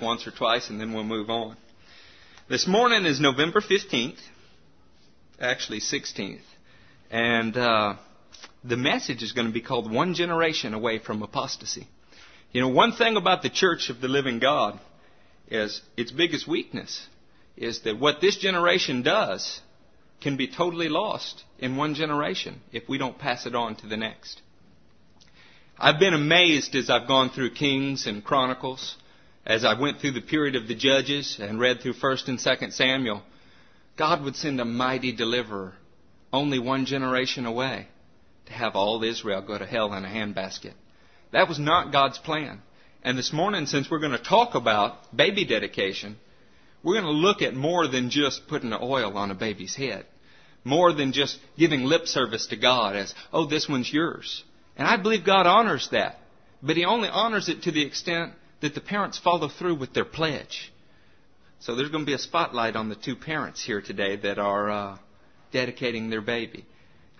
once or twice and then we'll move on. This morning is November 15th, actually 16th, and uh, the message is going to be called One Generation Away from Apostasy. You know, one thing about the Church of the Living God is its biggest weakness is that what this generation does can be totally lost in one generation if we don't pass it on to the next. I've been amazed as I've gone through Kings and Chronicles as I went through the period of the judges and read through 1st and 2nd Samuel, God would send a mighty deliverer only one generation away to have all Israel go to hell in a handbasket. That was not God's plan. And this morning, since we're going to talk about baby dedication, we're going to look at more than just putting oil on a baby's head. More than just giving lip service to God as, oh, this one's yours. And I believe God honors that. But He only honors it to the extent that the parents follow through with their pledge. So there's going to be a spotlight on the two parents here today that are uh, dedicating their baby.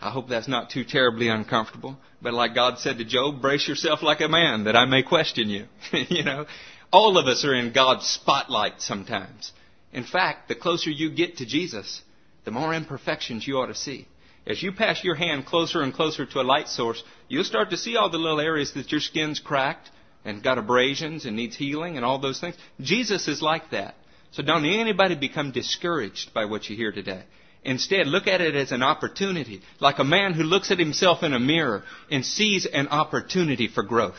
I hope that's not too terribly uncomfortable. But like God said to Job, brace yourself like a man that I may question you. you know, all of us are in God's spotlight sometimes. In fact, the closer you get to Jesus, the more imperfections you ought to see. As you pass your hand closer and closer to a light source, you'll start to see all the little areas that your skin's cracked, and got abrasions and needs healing and all those things. Jesus is like that. So don't anybody become discouraged by what you hear today. Instead, look at it as an opportunity, like a man who looks at himself in a mirror and sees an opportunity for growth.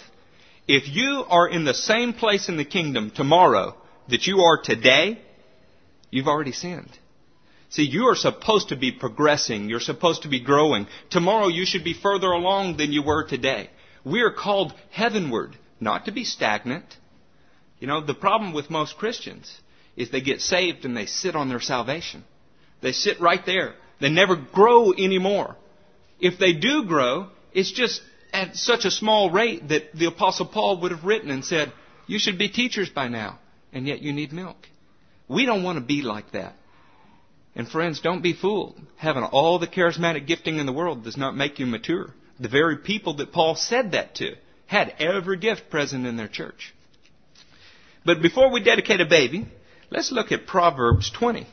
If you are in the same place in the kingdom tomorrow that you are today, you've already sinned. See, you are supposed to be progressing. You're supposed to be growing. Tomorrow you should be further along than you were today. We are called heavenward not to be stagnant. You know, the problem with most Christians is they get saved and they sit on their salvation. They sit right there. They never grow anymore. If they do grow, it's just at such a small rate that the Apostle Paul would have written and said, You should be teachers by now, and yet you need milk. We don't want to be like that. And friends, don't be fooled. Having all the charismatic gifting in the world does not make you mature. The very people that Paul said that to had every gift present in their church. But before we dedicate a baby, let's look at Proverbs 20.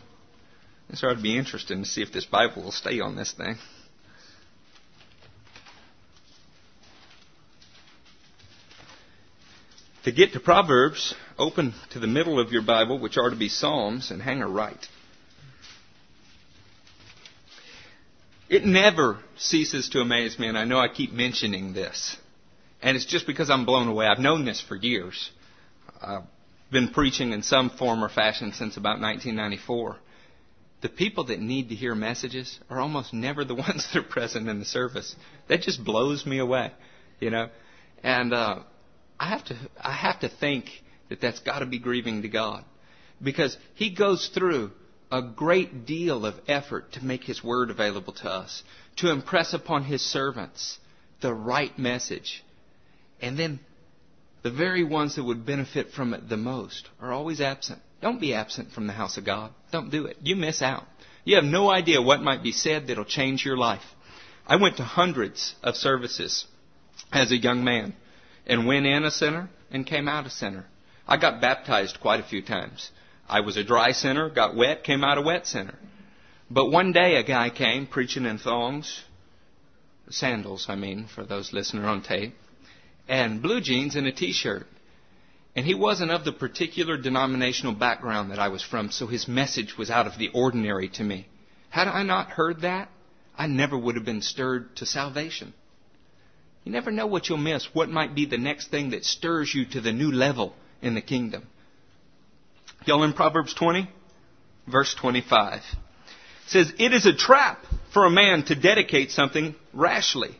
This ought to be interesting to see if this Bible will stay on this thing. To get to Proverbs, open to the middle of your Bible, which are to be Psalms, and hang a right. It never ceases to amaze me, and I know I keep mentioning this, and it's just because I'm blown away. I've known this for years. I've been preaching in some form or fashion since about 1994. The people that need to hear messages are almost never the ones that are present in the service. That just blows me away, you know. And uh, I have to, I have to think that that's got to be grieving to God, because He goes through a great deal of effort to make His Word available to us, to impress upon His servants the right message. And then the very ones that would benefit from it the most are always absent. Don't be absent from the house of God. Don't do it. You miss out. You have no idea what might be said that'll change your life. I went to hundreds of services as a young man and went in a sinner and came out a sinner. I got baptized quite a few times. I was a dry sinner, got wet, came out a wet sinner. But one day a guy came preaching in thongs, sandals, I mean, for those listening on tape and blue jeans and a t-shirt. And he wasn't of the particular denominational background that I was from, so his message was out of the ordinary to me. Had I not heard that, I never would have been stirred to salvation. You never know what you'll miss, what might be the next thing that stirs you to the new level in the kingdom. Y'all in Proverbs 20? Verse 25. It says, It is a trap for a man to dedicate something rashly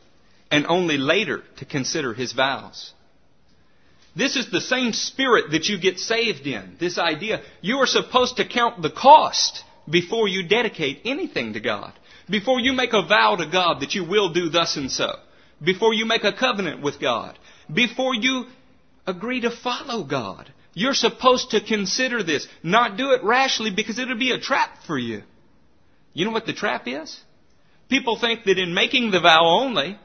and only later to consider his vows. This is the same spirit that you get saved in. This idea. You are supposed to count the cost before you dedicate anything to God. Before you make a vow to God that you will do thus and so. Before you make a covenant with God. Before you agree to follow God. You're supposed to consider this. Not do it rashly because it'll be a trap for you. You know what the trap is? People think that in making the vow only,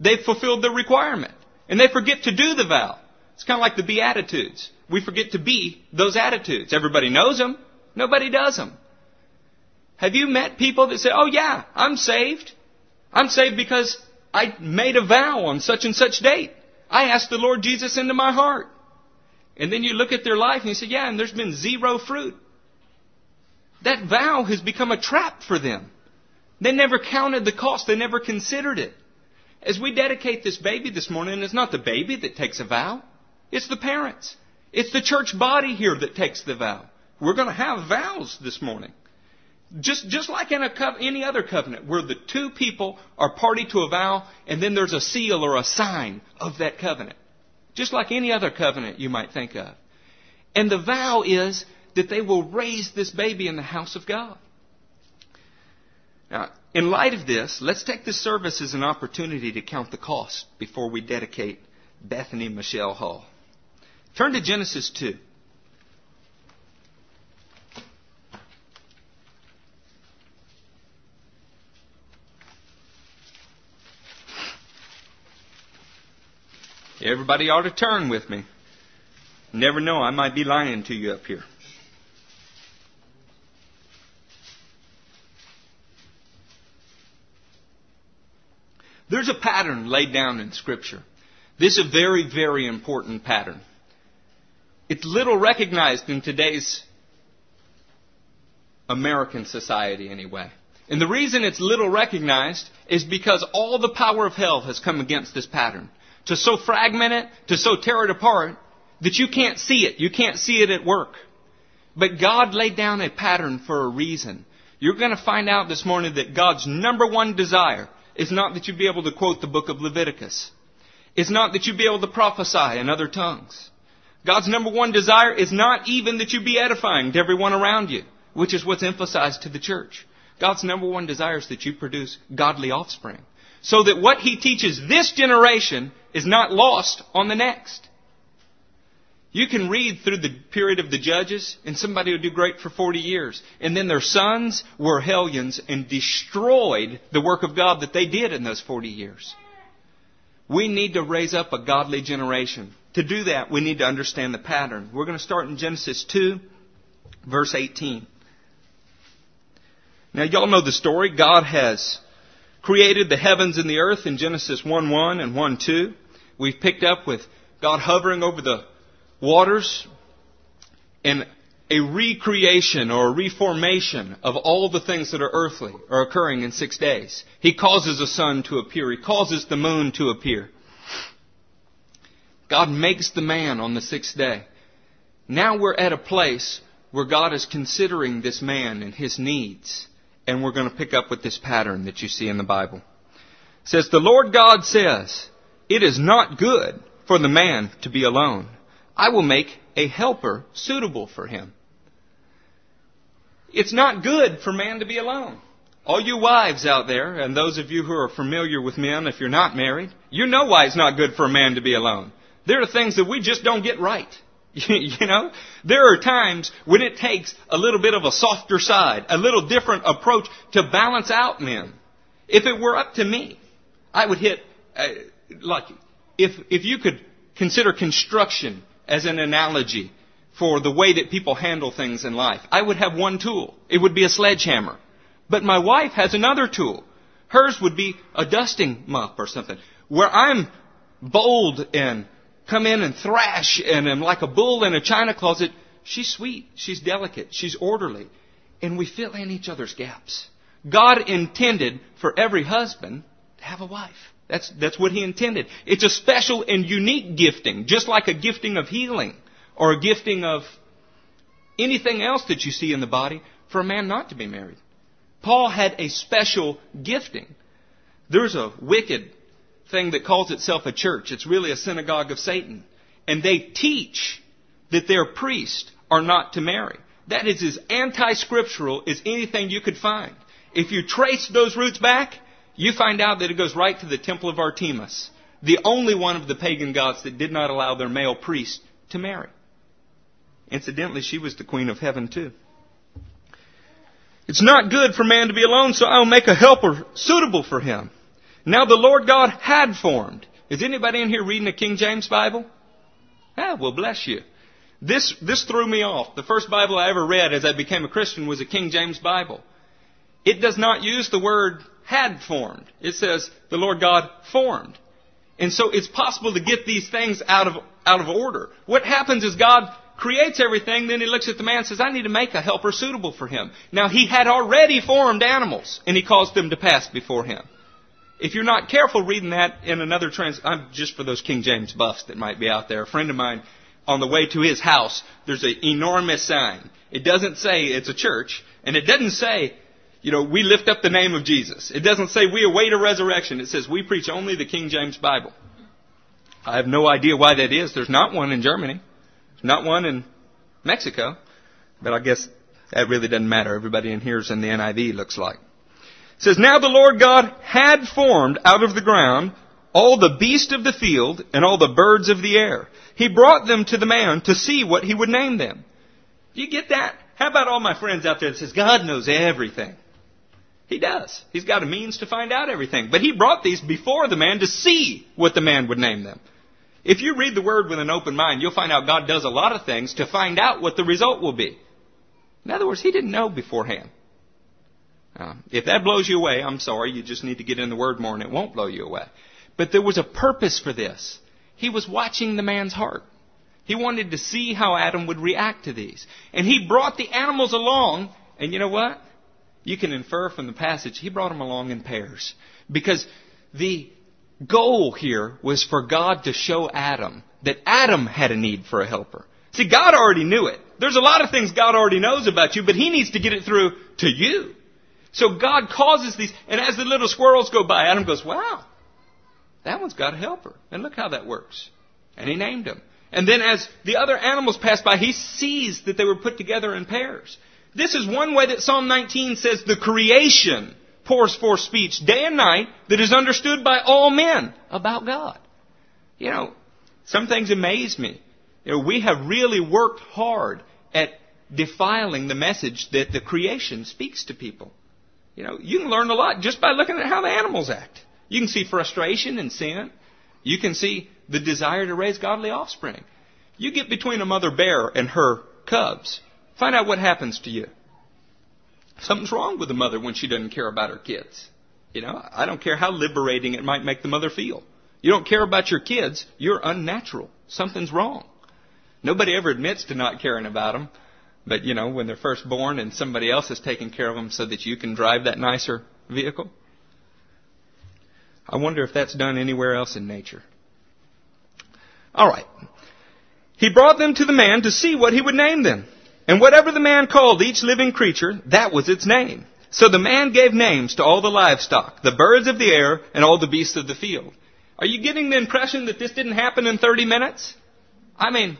They've fulfilled the requirement. And they forget to do the vow. It's kind of like the Beatitudes. We forget to be those attitudes. Everybody knows them. Nobody does them. Have you met people that say, oh yeah, I'm saved. I'm saved because I made a vow on such and such date. I asked the Lord Jesus into my heart. And then you look at their life and you say, yeah, and there's been zero fruit. That vow has become a trap for them. They never counted the cost. They never considered it. As we dedicate this baby this morning, it's not the baby that takes a vow. It's the parents. It's the church body here that takes the vow. We're going to have vows this morning. Just, just like in a, any other covenant, where the two people are party to a vow, and then there's a seal or a sign of that covenant. Just like any other covenant you might think of. And the vow is that they will raise this baby in the house of God. Now, in light of this, let's take this service as an opportunity to count the cost before we dedicate Bethany Michelle Hall. Turn to Genesis 2. Everybody ought to turn with me. Never know, I might be lying to you up here. There's a pattern laid down in Scripture. This is a very, very important pattern. It's little recognized in today's American society, anyway. And the reason it's little recognized is because all the power of hell has come against this pattern to so fragment it, to so tear it apart, that you can't see it. You can't see it at work. But God laid down a pattern for a reason. You're going to find out this morning that God's number one desire is not that you'd be able to quote the book of Leviticus. It's not that you'd be able to prophesy in other tongues. God's number one desire is not even that you be edifying to everyone around you, which is what's emphasized to the church. God's number one desire is that you produce godly offspring. So that what He teaches this generation is not lost on the next. You can read through the period of the judges, and somebody would do great for 40 years. And then their sons were hellions and destroyed the work of God that they did in those 40 years. We need to raise up a godly generation. To do that, we need to understand the pattern. We're going to start in Genesis 2, verse 18. Now, y'all know the story. God has created the heavens and the earth in Genesis 1 1 and 1 2. We've picked up with God hovering over the waters and a recreation or a reformation of all the things that are earthly are occurring in six days. He causes the sun to appear. He causes the moon to appear. God makes the man on the sixth day. Now we're at a place where God is considering this man and his needs and we're going to pick up with this pattern that you see in the Bible. It says, The Lord God says, It is not good for the man to be alone. I will make a helper suitable for him. It's not good for man to be alone. All you wives out there, and those of you who are familiar with men, if you're not married, you know why it's not good for a man to be alone. There are things that we just don't get right. you know, there are times when it takes a little bit of a softer side, a little different approach to balance out men. If it were up to me, I would hit uh, like if if you could consider construction as an analogy for the way that people handle things in life, I would have one tool. It would be a sledgehammer. But my wife has another tool. Hers would be a dusting mop or something. Where I'm bold and come in and thrash and am like a bull in a china closet. She's sweet. She's delicate. She's orderly. And we fill in each other's gaps. God intended for every husband to have a wife. That's, that's what He intended. It's a special and unique gifting, just like a gifting of healing or a gifting of anything else that you see in the body for a man not to be married. Paul had a special gifting. There's a wicked thing that calls itself a church. It's really a synagogue of Satan. And they teach that their priests are not to marry. That is as anti-scriptural as anything you could find. If you trace those roots back, you find out that it goes right to the temple of Artemis, the only one of the pagan gods that did not allow their male priests to marry. Incidentally, she was the queen of heaven too. It's not good for man to be alone, so I'll make a helper suitable for him. Now the Lord God had formed. Is anybody in here reading the King James Bible? Ah, well, bless you. This, this threw me off. The first Bible I ever read as I became a Christian was a King James Bible. It does not use the word had formed. It says the Lord God formed. And so it's possible to get these things out of, out of order. What happens is God creates everything, then he looks at the man and says, I need to make a helper suitable for him. Now he had already formed animals, and he caused them to pass before him. If you're not careful reading that in another trans, I'm just for those King James buffs that might be out there. A friend of mine, on the way to his house, there's an enormous sign. It doesn't say it's a church, and it doesn't say, you know, we lift up the name of Jesus. It doesn't say we await a resurrection. It says we preach only the King James Bible. I have no idea why that is. There's not one in Germany. There's not one in Mexico. But I guess that really doesn't matter. Everybody in here is in the NIV, looks like. It says, Now the Lord God had formed out of the ground all the beasts of the field and all the birds of the air. He brought them to the man to see what he would name them. Do you get that? How about all my friends out there that says, God knows everything? He does. He's got a means to find out everything. But he brought these before the man to see what the man would name them. If you read the word with an open mind, you'll find out God does a lot of things to find out what the result will be. In other words, he didn't know beforehand. Uh, if that blows you away, I'm sorry. You just need to get in the Word more and it won't blow you away. But there was a purpose for this. He was watching the man's heart. He wanted to see how Adam would react to these. And he brought the animals along, and you know what? You can infer from the passage, he brought them along in pairs. Because the goal here was for God to show Adam that Adam had a need for a helper. See, God already knew it. There's a lot of things God already knows about you, but He needs to get it through to you. So God causes these, and as the little squirrels go by, Adam goes, wow, that one's got a helper. And look how that works. And he named them. And then as the other animals pass by, he sees that they were put together in pairs. This is one way that Psalm 19 says the creation pours forth speech day and night that is understood by all men about God. You know, some things amaze me. You know, we have really worked hard at defiling the message that the creation speaks to people. You know, you can learn a lot just by looking at how the animals act. You can see frustration and sin. You can see the desire to raise godly offspring. You get between a mother bear and her cubs. Find out what happens to you. Something's wrong with the mother when she doesn't care about her kids. You know, I don't care how liberating it might make the mother feel. You don't care about your kids, you're unnatural. Something's wrong. Nobody ever admits to not caring about them. But, you know, when they're first born and somebody else is taking care of them so that you can drive that nicer vehicle. I wonder if that's done anywhere else in nature. All right. He brought them to the man to see what he would name them. And whatever the man called each living creature, that was its name. So the man gave names to all the livestock, the birds of the air, and all the beasts of the field. Are you getting the impression that this didn't happen in 30 minutes? I mean,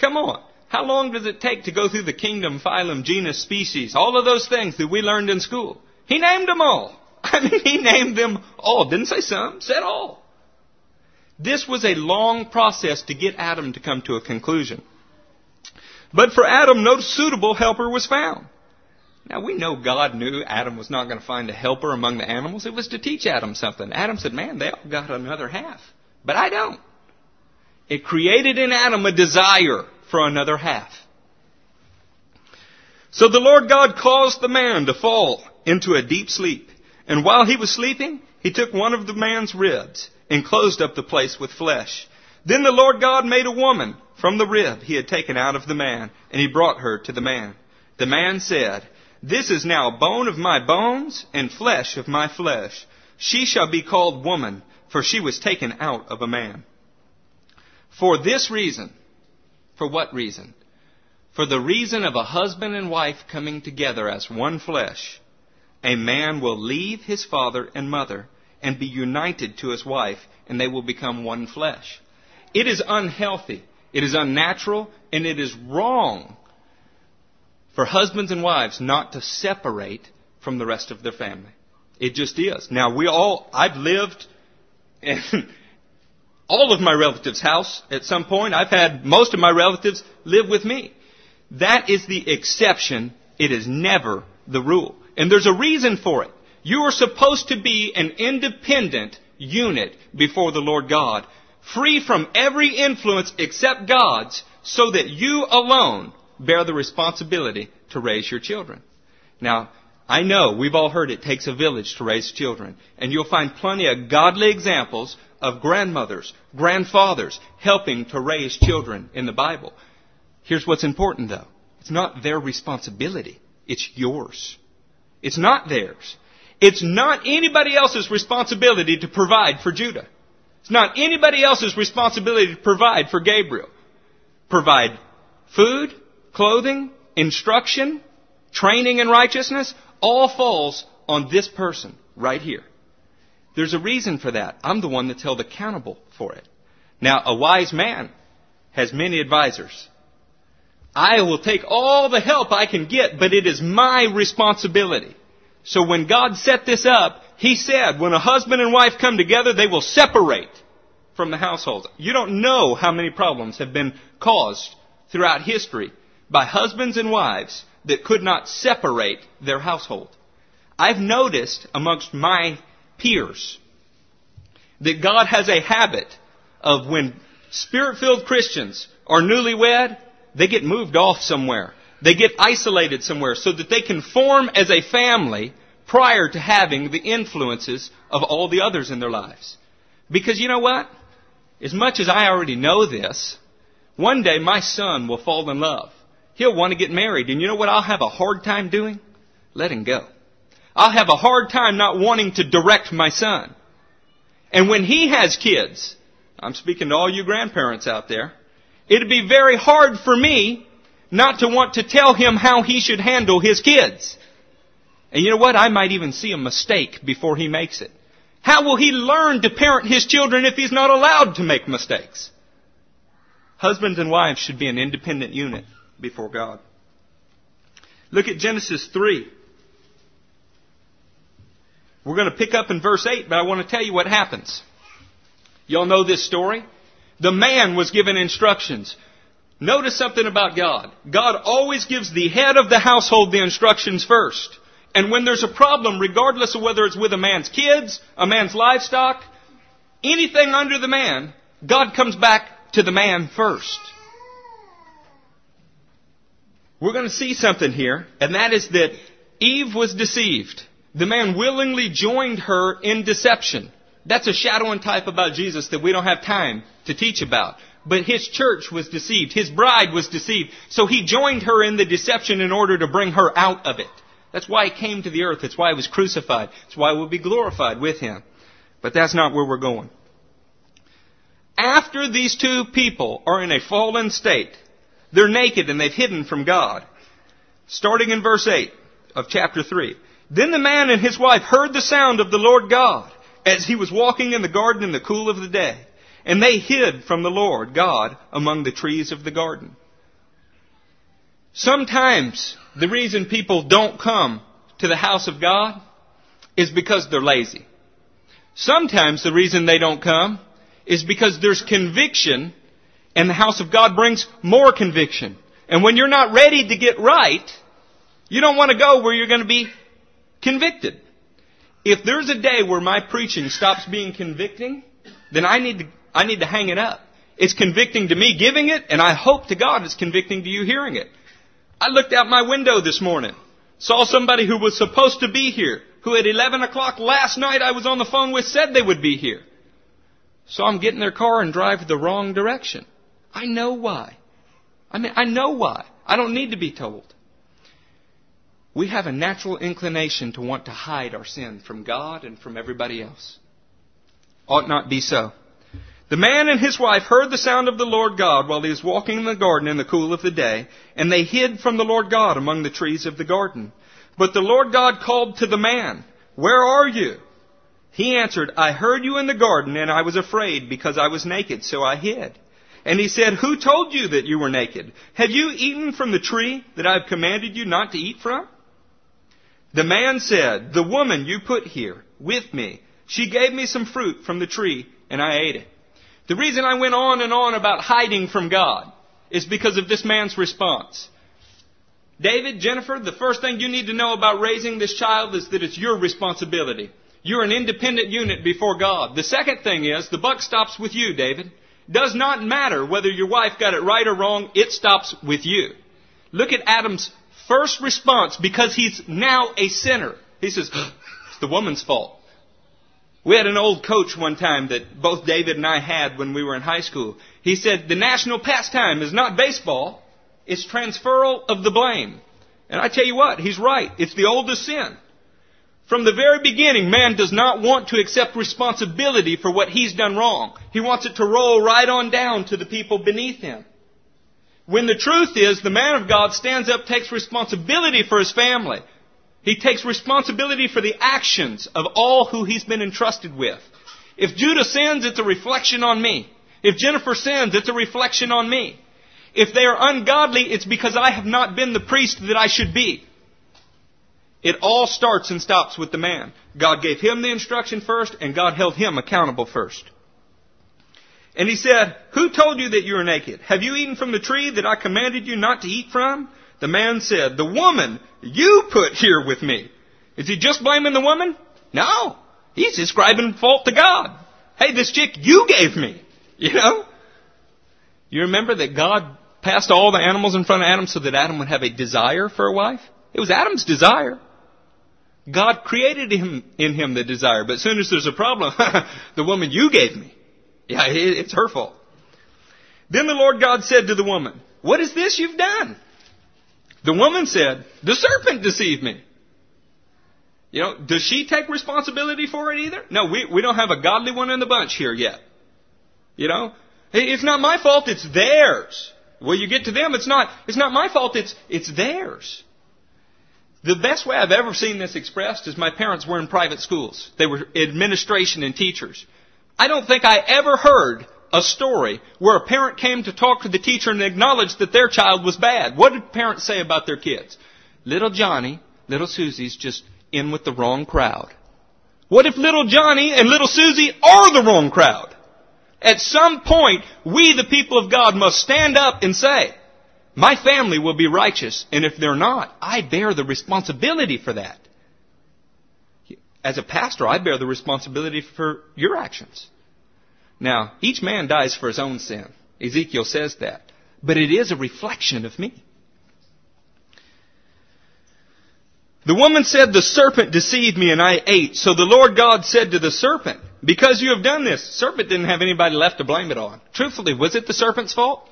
come on. How long does it take to go through the kingdom, phylum, genus, species, all of those things that we learned in school? He named them all. I mean, he named them all. Didn't say some, said all. This was a long process to get Adam to come to a conclusion. But for Adam, no suitable helper was found. Now we know God knew Adam was not going to find a helper among the animals. It was to teach Adam something. Adam said, man, they all got another half. But I don't. It created in Adam a desire for another half. So the Lord God caused the man to fall into a deep sleep. And while he was sleeping, he took one of the man's ribs and closed up the place with flesh. Then the Lord God made a woman from the rib he had taken out of the man, and he brought her to the man. The man said, This is now bone of my bones and flesh of my flesh. She shall be called woman, for she was taken out of a man. For this reason, for what reason? For the reason of a husband and wife coming together as one flesh. A man will leave his father and mother and be united to his wife, and they will become one flesh. It is unhealthy, it is unnatural, and it is wrong for husbands and wives not to separate from the rest of their family. It just is. Now, we all, I've lived in all of my relatives' house at some point. I've had most of my relatives live with me. That is the exception. It is never the rule. And there's a reason for it. You are supposed to be an independent unit before the Lord God free from every influence except God's, so that you alone bear the responsibility to raise your children. Now, I know we've all heard it takes a village to raise children, and you'll find plenty of godly examples of grandmothers, grandfathers helping to raise children in the Bible. Here's what's important though. It's not their responsibility. It's yours. It's not theirs. It's not anybody else's responsibility to provide for Judah. It's not anybody else's responsibility to provide for Gabriel. Provide food, clothing, instruction, training in righteousness, all falls on this person right here. There's a reason for that. I'm the one that's held accountable for it. Now, a wise man has many advisors. I will take all the help I can get, but it is my responsibility. So when God set this up, He said, when a husband and wife come together, they will separate from the household. You don't know how many problems have been caused throughout history by husbands and wives that could not separate their household. I've noticed amongst my peers that God has a habit of when spirit-filled Christians are newlywed, they get moved off somewhere. They get isolated somewhere so that they can form as a family prior to having the influences of all the others in their lives. Because you know what? As much as I already know this, one day my son will fall in love. He'll want to get married. And you know what I'll have a hard time doing? Letting go. I'll have a hard time not wanting to direct my son. And when he has kids, I'm speaking to all you grandparents out there, it'd be very hard for me not to want to tell him how he should handle his kids. And you know what? I might even see a mistake before he makes it. How will he learn to parent his children if he's not allowed to make mistakes? Husbands and wives should be an independent unit before God. Look at Genesis 3. We're going to pick up in verse 8, but I want to tell you what happens. Y'all know this story? The man was given instructions. Notice something about God. God always gives the head of the household the instructions first. And when there's a problem, regardless of whether it's with a man's kids, a man's livestock, anything under the man, God comes back to the man first. We're going to see something here, and that is that Eve was deceived. The man willingly joined her in deception. That's a shadow and type about Jesus that we don't have time to teach about. But his church was deceived. His bride was deceived. So he joined her in the deception in order to bring her out of it. That's why he came to the earth. That's why he was crucified. That's why we'll be glorified with him. But that's not where we're going. After these two people are in a fallen state, they're naked and they've hidden from God. Starting in verse 8 of chapter 3. Then the man and his wife heard the sound of the Lord God as he was walking in the garden in the cool of the day. And they hid from the Lord God among the trees of the garden. Sometimes the reason people don't come to the house of God is because they're lazy. Sometimes the reason they don't come is because there's conviction and the house of God brings more conviction. And when you're not ready to get right, you don't want to go where you're going to be convicted. If there's a day where my preaching stops being convicting, then I need to I need to hang it up. It's convicting to me giving it, and I hope to God it's convicting to you hearing it. I looked out my window this morning, saw somebody who was supposed to be here, who at 11 o'clock last night I was on the phone with said they would be here. So I'm getting their car and drive the wrong direction. I know why. I mean, I know why. I don't need to be told. We have a natural inclination to want to hide our sin from God and from everybody else. Ought not be so. The man and his wife heard the sound of the Lord God while he was walking in the garden in the cool of the day, and they hid from the Lord God among the trees of the garden. But the Lord God called to the man, Where are you? He answered, I heard you in the garden, and I was afraid because I was naked, so I hid. And he said, Who told you that you were naked? Have you eaten from the tree that I have commanded you not to eat from? The man said, The woman you put here with me, she gave me some fruit from the tree, and I ate it. The reason I went on and on about hiding from God is because of this man's response. David, Jennifer, the first thing you need to know about raising this child is that it's your responsibility. You're an independent unit before God. The second thing is, the buck stops with you, David. Does not matter whether your wife got it right or wrong, it stops with you. Look at Adam's first response because he's now a sinner. He says, it's the woman's fault. We had an old coach one time that both David and I had when we were in high school. He said, the national pastime is not baseball, it's transferal of the blame. And I tell you what, he's right. It's the oldest sin. From the very beginning, man does not want to accept responsibility for what he's done wrong. He wants it to roll right on down to the people beneath him. When the truth is, the man of God stands up, takes responsibility for his family. He takes responsibility for the actions of all who he's been entrusted with. If Judah sins, it's a reflection on me. If Jennifer sins, it's a reflection on me. If they are ungodly, it's because I have not been the priest that I should be. It all starts and stops with the man. God gave him the instruction first, and God held him accountable first. And he said, Who told you that you were naked? Have you eaten from the tree that I commanded you not to eat from? The man said, The woman you put here with me. Is he just blaming the woman? No. He's ascribing fault to God. Hey, this chick you gave me. You know? You remember that God passed all the animals in front of Adam so that Adam would have a desire for a wife? It was Adam's desire. God created him in him the desire, but as soon as there's a problem, the woman you gave me. Yeah, it's her fault. Then the Lord God said to the woman, What is this you've done? The woman said, The serpent deceived me. You know, does she take responsibility for it either? No, we, we don't have a godly one in the bunch here yet. You know, it's not my fault, it's theirs. Well, you get to them, it's not, it's not my fault, it's, it's theirs. The best way I've ever seen this expressed is my parents were in private schools. They were administration and teachers. I don't think I ever heard a story where a parent came to talk to the teacher and acknowledged that their child was bad. What did parents say about their kids? Little Johnny, little Susie's just in with the wrong crowd. What if little Johnny and little Susie are the wrong crowd? At some point, we, the people of God, must stand up and say, my family will be righteous, and if they're not, I bear the responsibility for that. As a pastor, I bear the responsibility for your actions. Now, each man dies for his own sin. Ezekiel says that. But it is a reflection of me. The woman said, The serpent deceived me and I ate. So the Lord God said to the serpent, Because you have done this, serpent didn't have anybody left to blame it on. Truthfully, was it the serpent's fault?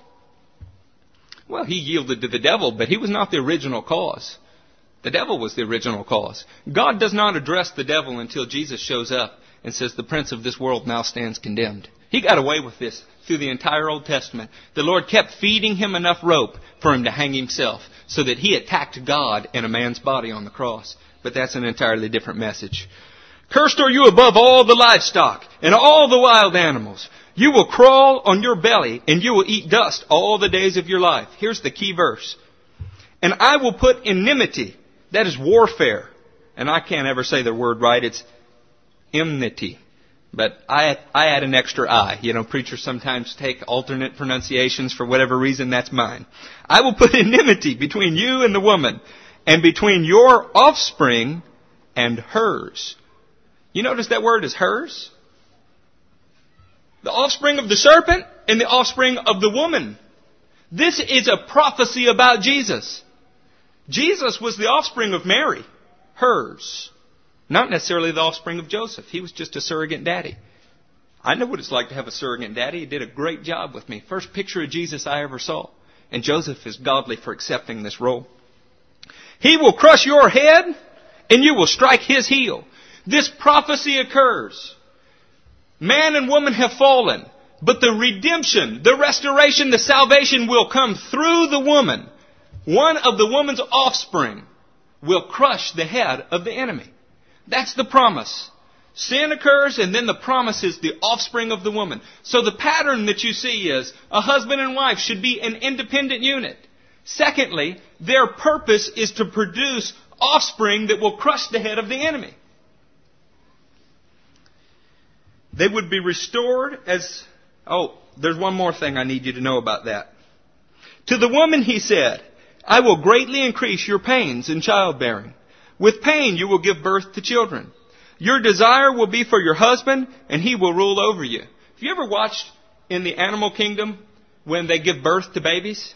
Well, he yielded to the devil, but he was not the original cause. The devil was the original cause. God does not address the devil until Jesus shows up and says, The prince of this world now stands condemned. He got away with this through the entire Old Testament. The Lord kept feeding him enough rope for him to hang himself so that he attacked God in a man's body on the cross. But that's an entirely different message. Cursed are you above all the livestock and all the wild animals. You will crawl on your belly and you will eat dust all the days of your life. Here's the key verse. And I will put enmity, that is warfare. And I can't ever say the word right, it's enmity. But I, I add an extra I. You know, preachers sometimes take alternate pronunciations for whatever reason, that's mine. I will put enmity between you and the woman, and between your offspring and hers. You notice that word is hers? the offspring of the serpent and the offspring of the woman. This is a prophecy about Jesus. Jesus was the offspring of Mary, hers. Not necessarily the offspring of Joseph. He was just a surrogate daddy. I know what it's like to have a surrogate daddy. He did a great job with me. First picture of Jesus I ever saw. And Joseph is godly for accepting this role. He will crush your head and you will strike his heel. This prophecy occurs Man and woman have fallen, but the redemption, the restoration, the salvation will come through the woman. One of the woman's offspring will crush the head of the enemy. That's the promise. Sin occurs and then the promise is the offspring of the woman. So the pattern that you see is a husband and wife should be an independent unit. Secondly, their purpose is to produce offspring that will crush the head of the enemy. They would be restored as, oh, there's one more thing I need you to know about that. To the woman he said, I will greatly increase your pains in childbearing. With pain you will give birth to children. Your desire will be for your husband, and he will rule over you. Have you ever watched in the animal kingdom when they give birth to babies?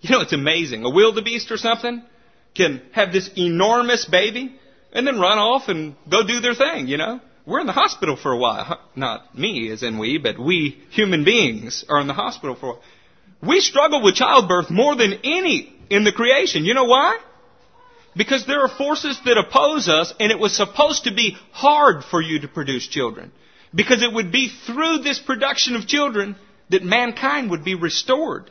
You know, it's amazing. A wildebeest or something can have this enormous baby and then run off and go do their thing, you know? We're in the hospital for a while. Not me, as in we, but we human beings are in the hospital for a while. We struggle with childbirth more than any in the creation. You know why? Because there are forces that oppose us, and it was supposed to be hard for you to produce children. Because it would be through this production of children that mankind would be restored.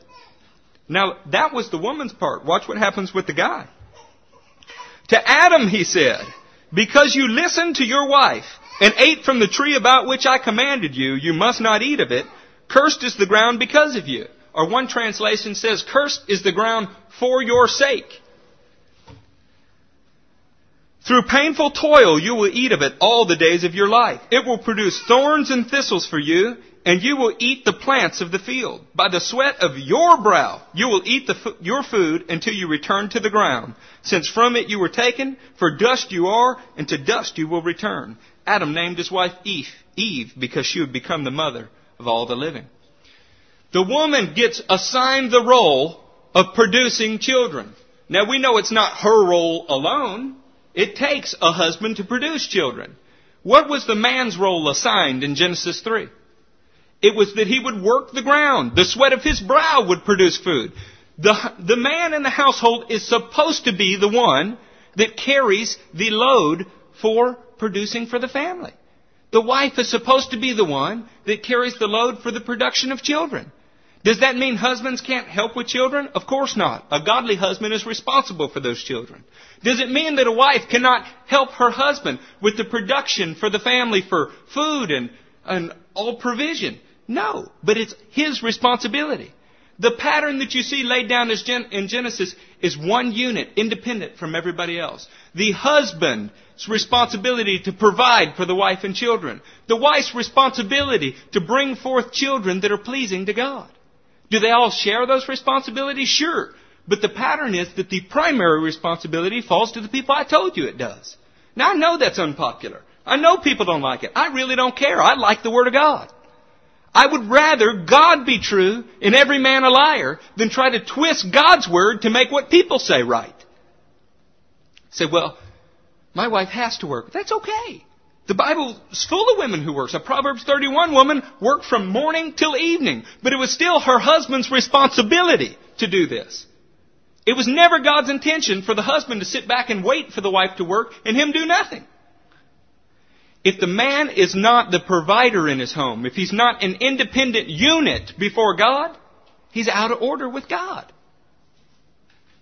Now, that was the woman's part. Watch what happens with the guy. To Adam, he said, Because you listened to your wife and ate from the tree about which I commanded you, you must not eat of it. Cursed is the ground because of you. Or one translation says, Cursed is the ground for your sake. Through painful toil you will eat of it all the days of your life. It will produce thorns and thistles for you, and you will eat the plants of the field. By the sweat of your brow you will eat the, your food until you return to the ground, since from it you were taken, for dust you are, and to dust you will return. Adam named his wife Eve, Eve because she would become the mother of all the living. The woman gets assigned the role of producing children. Now we know it's not her role alone. It takes a husband to produce children. What was the man's role assigned in Genesis 3? It was that he would work the ground. The sweat of his brow would produce food. The, the man in the household is supposed to be the one that carries the load for producing for the family. The wife is supposed to be the one that carries the load for the production of children. Does that mean husbands can't help with children? Of course not. A godly husband is responsible for those children. Does it mean that a wife cannot help her husband with the production for the family for food and, and all provision? No, but it's his responsibility. The pattern that you see laid down in Genesis is one unit, independent from everybody else. The husband's responsibility to provide for the wife and children. The wife's responsibility to bring forth children that are pleasing to God. Do they all share those responsibilities? Sure. But the pattern is that the primary responsibility falls to the people I told you it does. Now I know that's unpopular. I know people don't like it. I really don't care. I like the Word of God. I would rather God be true and every man a liar than try to twist God's Word to make what people say right. Say, well, my wife has to work. That's okay. The Bible is full of women who work. A Proverbs 31 woman worked from morning till evening, but it was still her husband's responsibility to do this. It was never God's intention for the husband to sit back and wait for the wife to work and him do nothing. If the man is not the provider in his home, if he's not an independent unit before God, he's out of order with God.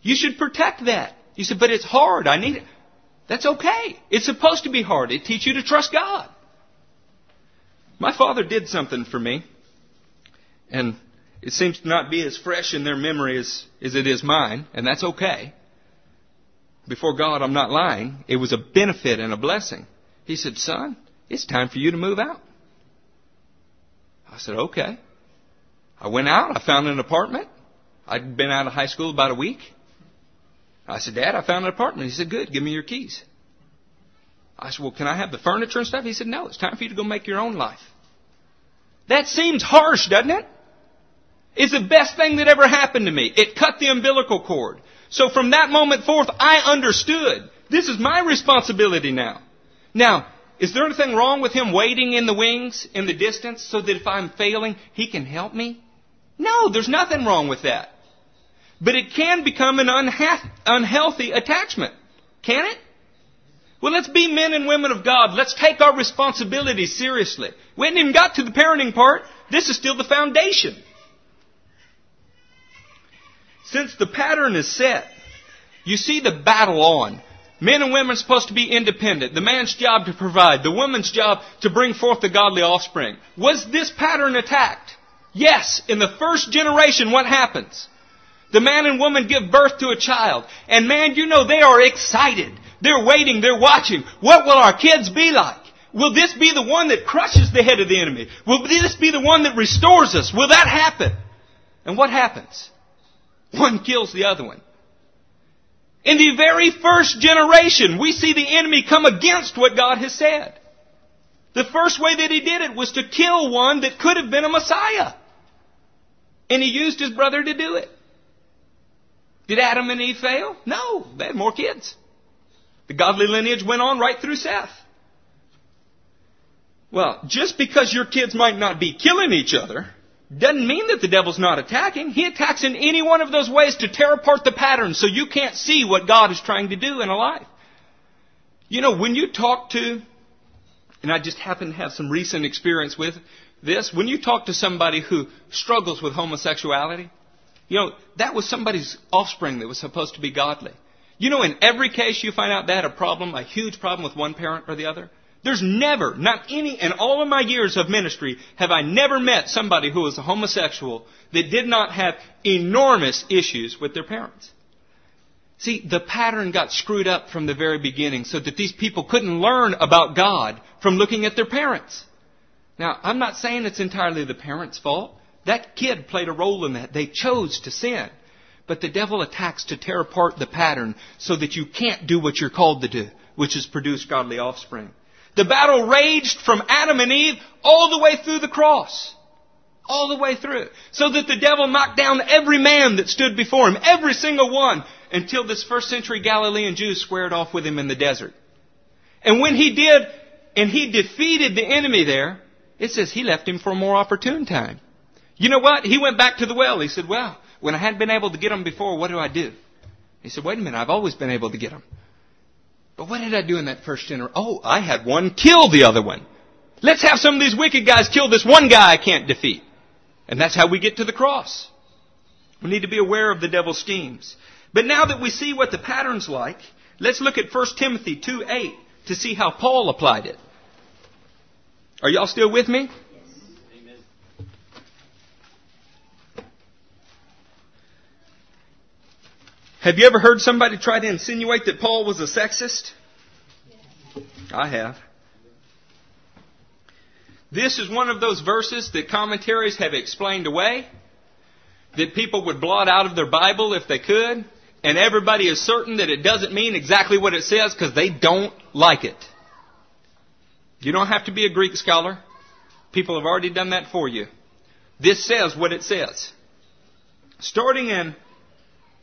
You should protect that. You said, but it's hard. I need it. That's okay. It's supposed to be hard. It teaches you to trust God. My father did something for me, and it seems to not be as fresh in their memory as, as it is mine, and that's okay. Before God, I'm not lying. It was a benefit and a blessing. He said, Son, it's time for you to move out. I said, Okay. I went out. I found an apartment. I'd been out of high school about a week. I said, Dad, I found an apartment. He said, Good, give me your keys. I said, Well, can I have the furniture and stuff? He said, No, it's time for you to go make your own life. That seems harsh, doesn't it? It's the best thing that ever happened to me. It cut the umbilical cord. So from that moment forth, I understood. This is my responsibility now. Now, is there anything wrong with him waiting in the wings in the distance so that if I'm failing, he can help me? No, there's nothing wrong with that. But it can become an unha- unhealthy attachment. Can it? Well, let's be men and women of God. Let's take our responsibility seriously. We haven't even got to the parenting part. This is still the foundation. Since the pattern is set, you see the battle on. Men and women are supposed to be independent. The man's job to provide. The woman's job to bring forth the godly offspring. Was this pattern attacked? Yes. In the first generation, what happens? The man and woman give birth to a child. And man, you know they are excited. They're waiting, they're watching. What will our kids be like? Will this be the one that crushes the head of the enemy? Will this be the one that restores us? Will that happen? And what happens? One kills the other one. In the very first generation, we see the enemy come against what God has said. The first way that he did it was to kill one that could have been a Messiah. And he used his brother to do it. Did Adam and Eve fail? No, they had more kids. The godly lineage went on right through Seth. Well, just because your kids might not be killing each other doesn't mean that the devil's not attacking. He attacks in any one of those ways to tear apart the pattern so you can't see what God is trying to do in a life. You know, when you talk to, and I just happen to have some recent experience with this, when you talk to somebody who struggles with homosexuality, you know, that was somebody's offspring that was supposed to be godly. You know, in every case you find out had a problem, a huge problem with one parent or the other. There's never, not any, in all of my years of ministry, have I never met somebody who was a homosexual that did not have enormous issues with their parents. See, the pattern got screwed up from the very beginning so that these people couldn't learn about God from looking at their parents. Now, I'm not saying it's entirely the parents' fault. That kid played a role in that. They chose to sin. But the devil attacks to tear apart the pattern so that you can't do what you're called to do, which is produce godly offspring. The battle raged from Adam and Eve all the way through the cross. All the way through. So that the devil knocked down every man that stood before him, every single one, until this first century Galilean Jew squared off with him in the desert. And when he did, and he defeated the enemy there, it says he left him for a more opportune time. You know what? He went back to the well. He said, well, when I hadn't been able to get them before, what do I do? He said, wait a minute, I've always been able to get them. But what did I do in that first generation? Oh, I had one kill the other one. Let's have some of these wicked guys kill this one guy I can't defeat. And that's how we get to the cross. We need to be aware of the devil's schemes. But now that we see what the pattern's like, let's look at 1 Timothy 2 8 to see how Paul applied it. Are y'all still with me? Have you ever heard somebody try to insinuate that Paul was a sexist? I have. This is one of those verses that commentaries have explained away, that people would blot out of their Bible if they could, and everybody is certain that it doesn't mean exactly what it says because they don't like it. You don't have to be a Greek scholar. People have already done that for you. This says what it says. Starting in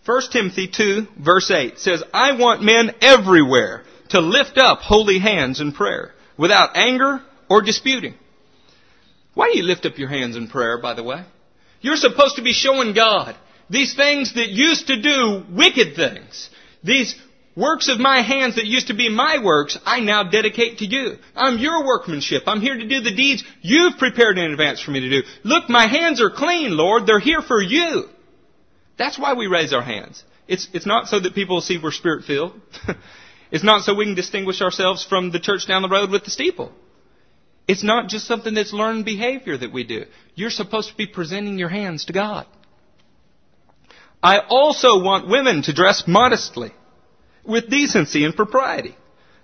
1 Timothy 2 verse 8 says, I want men everywhere to lift up holy hands in prayer without anger or disputing. Why do you lift up your hands in prayer, by the way? You're supposed to be showing God these things that used to do wicked things. These works of my hands that used to be my works, I now dedicate to you. I'm your workmanship. I'm here to do the deeds you've prepared in advance for me to do. Look, my hands are clean, Lord. They're here for you. That's why we raise our hands. It's, it's not so that people see we're spirit filled. it's not so we can distinguish ourselves from the church down the road with the steeple. It's not just something that's learned behavior that we do. You're supposed to be presenting your hands to God. I also want women to dress modestly, with decency and propriety,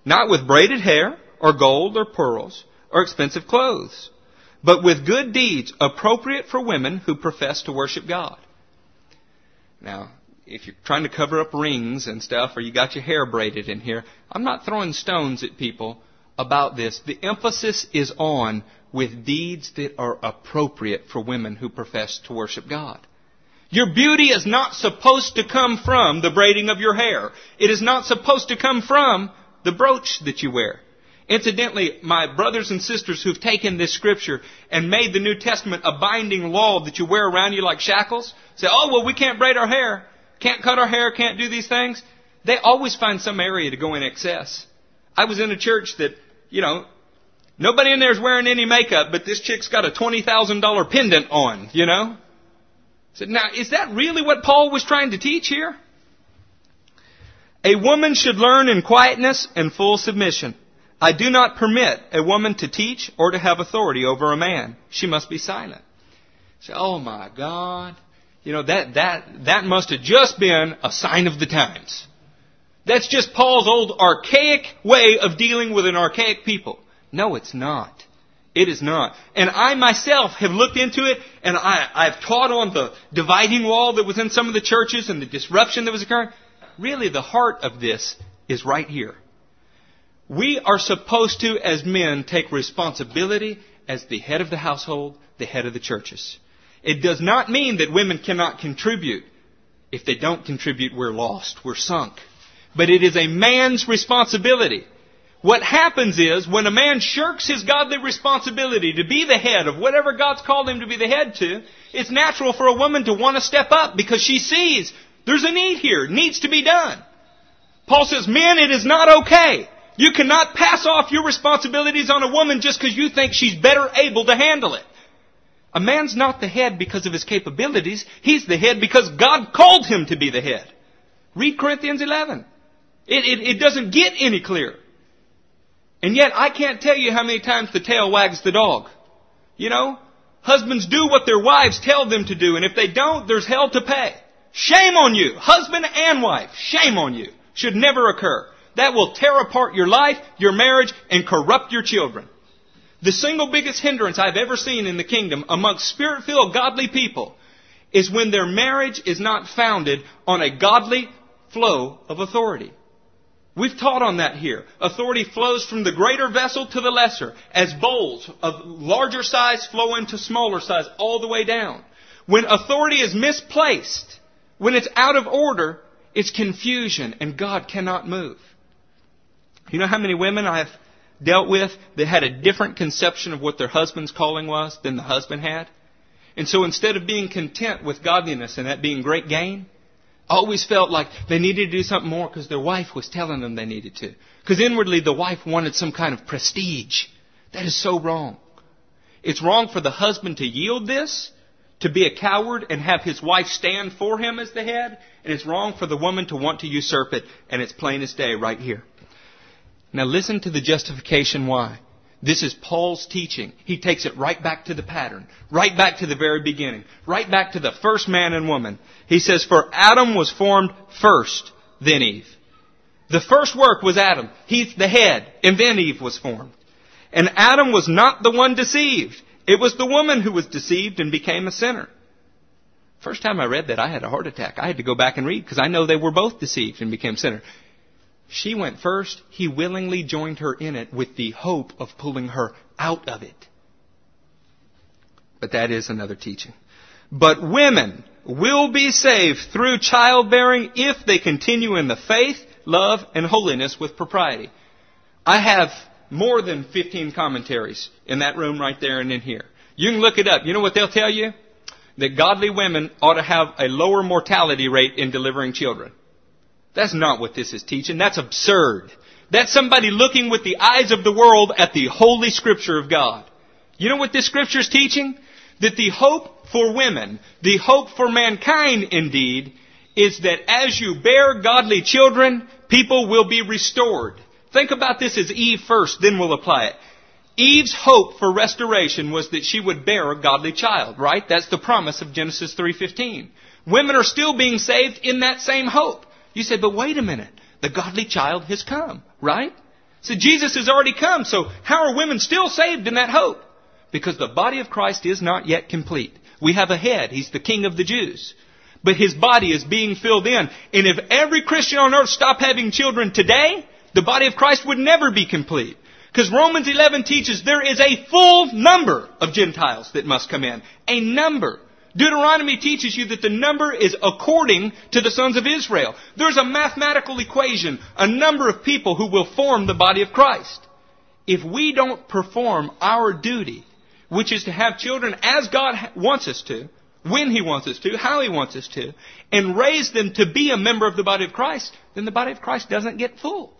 not with braided hair, or gold, or pearls, or expensive clothes, but with good deeds appropriate for women who profess to worship God. Now, if you're trying to cover up rings and stuff, or you got your hair braided in here, I'm not throwing stones at people about this. The emphasis is on with deeds that are appropriate for women who profess to worship God. Your beauty is not supposed to come from the braiding of your hair. It is not supposed to come from the brooch that you wear. Incidentally, my brothers and sisters who've taken this scripture and made the New Testament a binding law that you wear around you like shackles, say, oh, well, we can't braid our hair, can't cut our hair, can't do these things. They always find some area to go in excess. I was in a church that, you know, nobody in there is wearing any makeup, but this chick's got a $20,000 pendant on, you know? I said, now, is that really what Paul was trying to teach here? A woman should learn in quietness and full submission. I do not permit a woman to teach or to have authority over a man. She must be silent. Say, oh my God. You know, that, that, that must have just been a sign of the times. That's just Paul's old archaic way of dealing with an archaic people. No, it's not. It is not. And I myself have looked into it and I, I've taught on the dividing wall that was in some of the churches and the disruption that was occurring. Really, the heart of this is right here. We are supposed to, as men, take responsibility as the head of the household, the head of the churches. It does not mean that women cannot contribute. If they don't contribute, we're lost. We're sunk. But it is a man's responsibility. What happens is, when a man shirks his godly responsibility to be the head of whatever God's called him to be the head to, it's natural for a woman to want to step up because she sees there's a need here. Needs to be done. Paul says, men, it is not okay. You cannot pass off your responsibilities on a woman just because you think she's better able to handle it. A man's not the head because of his capabilities. He's the head because God called him to be the head. Read Corinthians 11. It, it, it doesn't get any clearer. And yet, I can't tell you how many times the tail wags the dog. You know? Husbands do what their wives tell them to do, and if they don't, there's hell to pay. Shame on you, husband and wife. Shame on you. Should never occur. That will tear apart your life, your marriage, and corrupt your children. The single biggest hindrance I've ever seen in the kingdom amongst spirit-filled godly people is when their marriage is not founded on a godly flow of authority. We've taught on that here. Authority flows from the greater vessel to the lesser, as bowls of larger size flow into smaller size, all the way down. When authority is misplaced, when it's out of order, it's confusion, and God cannot move. You know how many women I've dealt with that had a different conception of what their husband's calling was than the husband had? And so instead of being content with godliness and that being great gain, always felt like they needed to do something more because their wife was telling them they needed to. Because inwardly the wife wanted some kind of prestige. That is so wrong. It's wrong for the husband to yield this, to be a coward and have his wife stand for him as the head, and it's wrong for the woman to want to usurp it, and it's plain as day right here. Now listen to the justification why. This is Paul's teaching. He takes it right back to the pattern, right back to the very beginning, right back to the first man and woman. He says, For Adam was formed first, then Eve. The first work was Adam. He's the head, and then Eve was formed. And Adam was not the one deceived. It was the woman who was deceived and became a sinner. First time I read that, I had a heart attack. I had to go back and read because I know they were both deceived and became sinner. She went first. He willingly joined her in it with the hope of pulling her out of it. But that is another teaching. But women will be saved through childbearing if they continue in the faith, love, and holiness with propriety. I have more than 15 commentaries in that room right there and in here. You can look it up. You know what they'll tell you? That godly women ought to have a lower mortality rate in delivering children. That's not what this is teaching. That's absurd. That's somebody looking with the eyes of the world at the holy scripture of God. You know what this scripture is teaching? That the hope for women, the hope for mankind indeed, is that as you bear godly children, people will be restored. Think about this as Eve first, then we'll apply it. Eve's hope for restoration was that she would bear a godly child, right? That's the promise of Genesis 3:15. Women are still being saved in that same hope. You say, but wait a minute. The godly child has come, right? So Jesus has already come. So how are women still saved in that hope? Because the body of Christ is not yet complete. We have a head. He's the king of the Jews. But his body is being filled in. And if every Christian on earth stopped having children today, the body of Christ would never be complete. Because Romans 11 teaches there is a full number of Gentiles that must come in. A number. Deuteronomy teaches you that the number is according to the sons of Israel. There's a mathematical equation, a number of people who will form the body of Christ. If we don't perform our duty, which is to have children as God wants us to, when He wants us to, how He wants us to, and raise them to be a member of the body of Christ, then the body of Christ doesn't get full.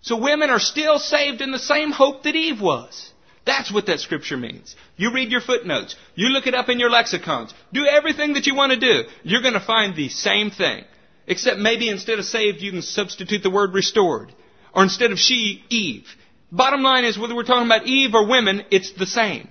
So women are still saved in the same hope that Eve was. That's what that scripture means. You read your footnotes. You look it up in your lexicons. Do everything that you want to do. You're going to find the same thing. Except maybe instead of saved, you can substitute the word restored. Or instead of she, Eve. Bottom line is, whether we're talking about Eve or women, it's the same.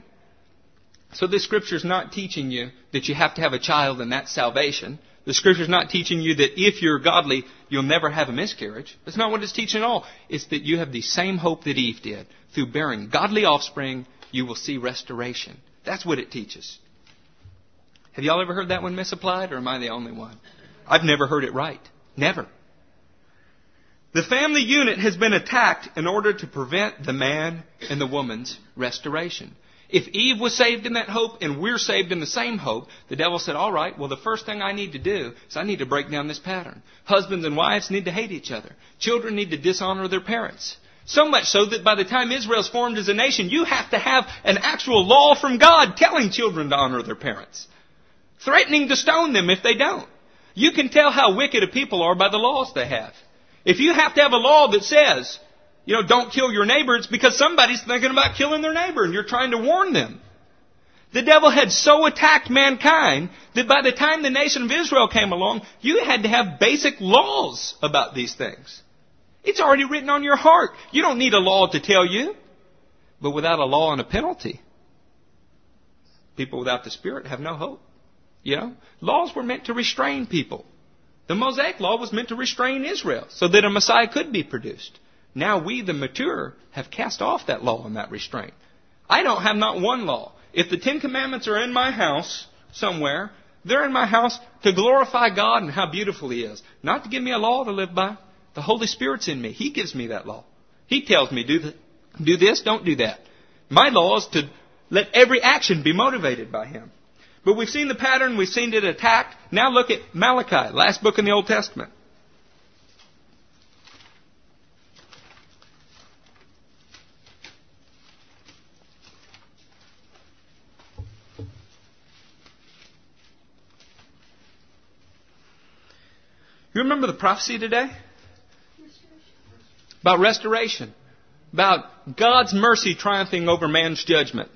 So this scripture is not teaching you that you have to have a child and that's salvation. The scripture is not teaching you that if you're godly, you'll never have a miscarriage. That's not what it's teaching at all. It's that you have the same hope that Eve did. Through bearing godly offspring, you will see restoration. That's what it teaches. Have y'all ever heard that one misapplied, or am I the only one? I've never heard it right. Never. The family unit has been attacked in order to prevent the man and the woman's restoration. If Eve was saved in that hope and we're saved in the same hope, the devil said, all right, well the first thing I need to do is I need to break down this pattern. Husbands and wives need to hate each other. Children need to dishonor their parents. So much so that by the time Israel's formed as a nation, you have to have an actual law from God telling children to honor their parents. Threatening to stone them if they don't. You can tell how wicked a people are by the laws they have. If you have to have a law that says, you know, don't kill your neighbor, it's because somebody's thinking about killing their neighbor and you're trying to warn them. The devil had so attacked mankind that by the time the nation of Israel came along, you had to have basic laws about these things. It's already written on your heart. You don't need a law to tell you. But without a law and a penalty, people without the Spirit have no hope. You know, laws were meant to restrain people. The Mosaic law was meant to restrain Israel so that a Messiah could be produced. Now we, the mature, have cast off that law and that restraint. I don't have not one law. If the Ten Commandments are in my house somewhere, they're in my house to glorify God and how beautiful He is. Not to give me a law to live by. The Holy Spirit's in me. He gives me that law. He tells me, do, the, do this, don't do that. My law is to let every action be motivated by Him. But we've seen the pattern, we've seen it attacked. Now look at Malachi, last book in the Old Testament. You remember the prophecy today? About restoration. About God's mercy triumphing over man's judgment.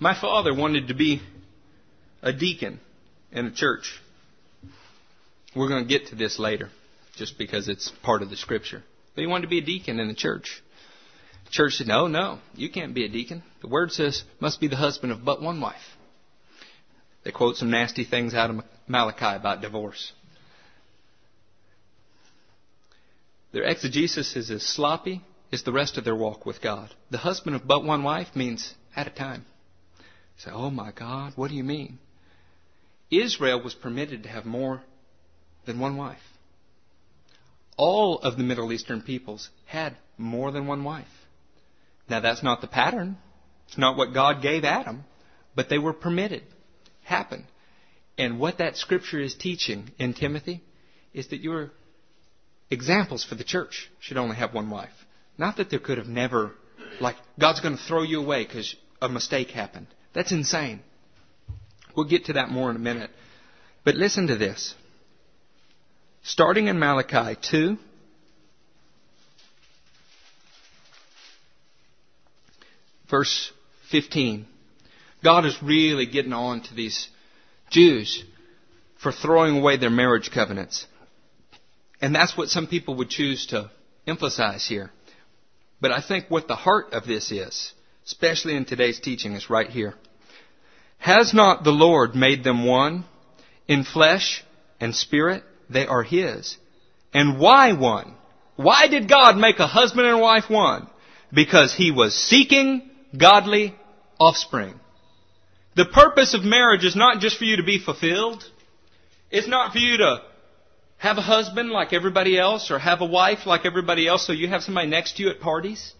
My father wanted to be a deacon in a church. We're going to get to this later, just because it's part of the scripture. But he wanted to be a deacon in the church. The church said, No, no, you can't be a deacon. The word says, must be the husband of but one wife. They quote some nasty things out of Malachi about divorce. Their exegesis is as sloppy as the rest of their walk with God. The husband of but one wife means at a time. You say, oh my God, what do you mean? Israel was permitted to have more than one wife. All of the Middle Eastern peoples had more than one wife. Now that's not the pattern. It's not what God gave Adam, but they were permitted. Happened. And what that scripture is teaching in Timothy is that you're examples for the church should only have one wife. Not that there could have never, like, God's going to throw you away because a mistake happened. That's insane. We'll get to that more in a minute. But listen to this. Starting in Malachi 2, verse 15, God is really getting on to these Jews for throwing away their marriage covenants. And that's what some people would choose to emphasize here. But I think what the heart of this is, especially in today's teaching, is right here. Has not the Lord made them one? In flesh and spirit, they are His. And why one? Why did God make a husband and wife one? Because He was seeking godly offspring. The purpose of marriage is not just for you to be fulfilled. It's not for you to have a husband like everybody else or have a wife like everybody else so you have somebody next to you at parties.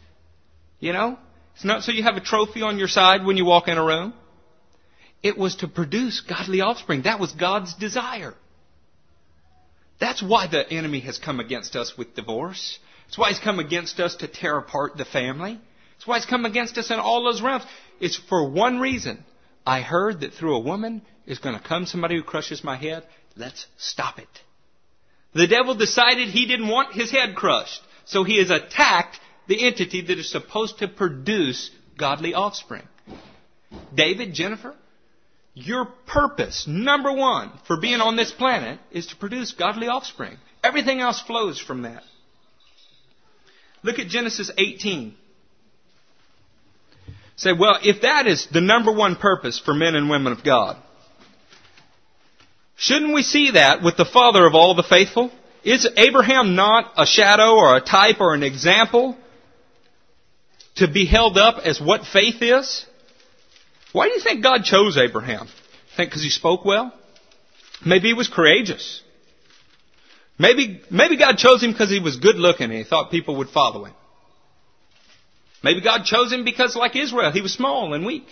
You know? It's not so you have a trophy on your side when you walk in a room. It was to produce godly offspring. That was God's desire. That's why the enemy has come against us with divorce. That's why he's come against us to tear apart the family. That's why he's come against us in all those realms. It's for one reason. I heard that through a woman is going to come somebody who crushes my head. Let's stop it. The devil decided he didn't want his head crushed. So he has attacked the entity that is supposed to produce godly offspring. David, Jennifer, your purpose, number one, for being on this planet is to produce godly offspring. Everything else flows from that. Look at Genesis 18. Say, well, if that is the number one purpose for men and women of God, Shouldn't we see that with the father of all the faithful? Is Abraham not a shadow or a type or an example to be held up as what faith is? Why do you think God chose Abraham? Think because he spoke well? Maybe he was courageous. Maybe, maybe God chose him because he was good looking and he thought people would follow him. Maybe God chose him because, like Israel, he was small and weak.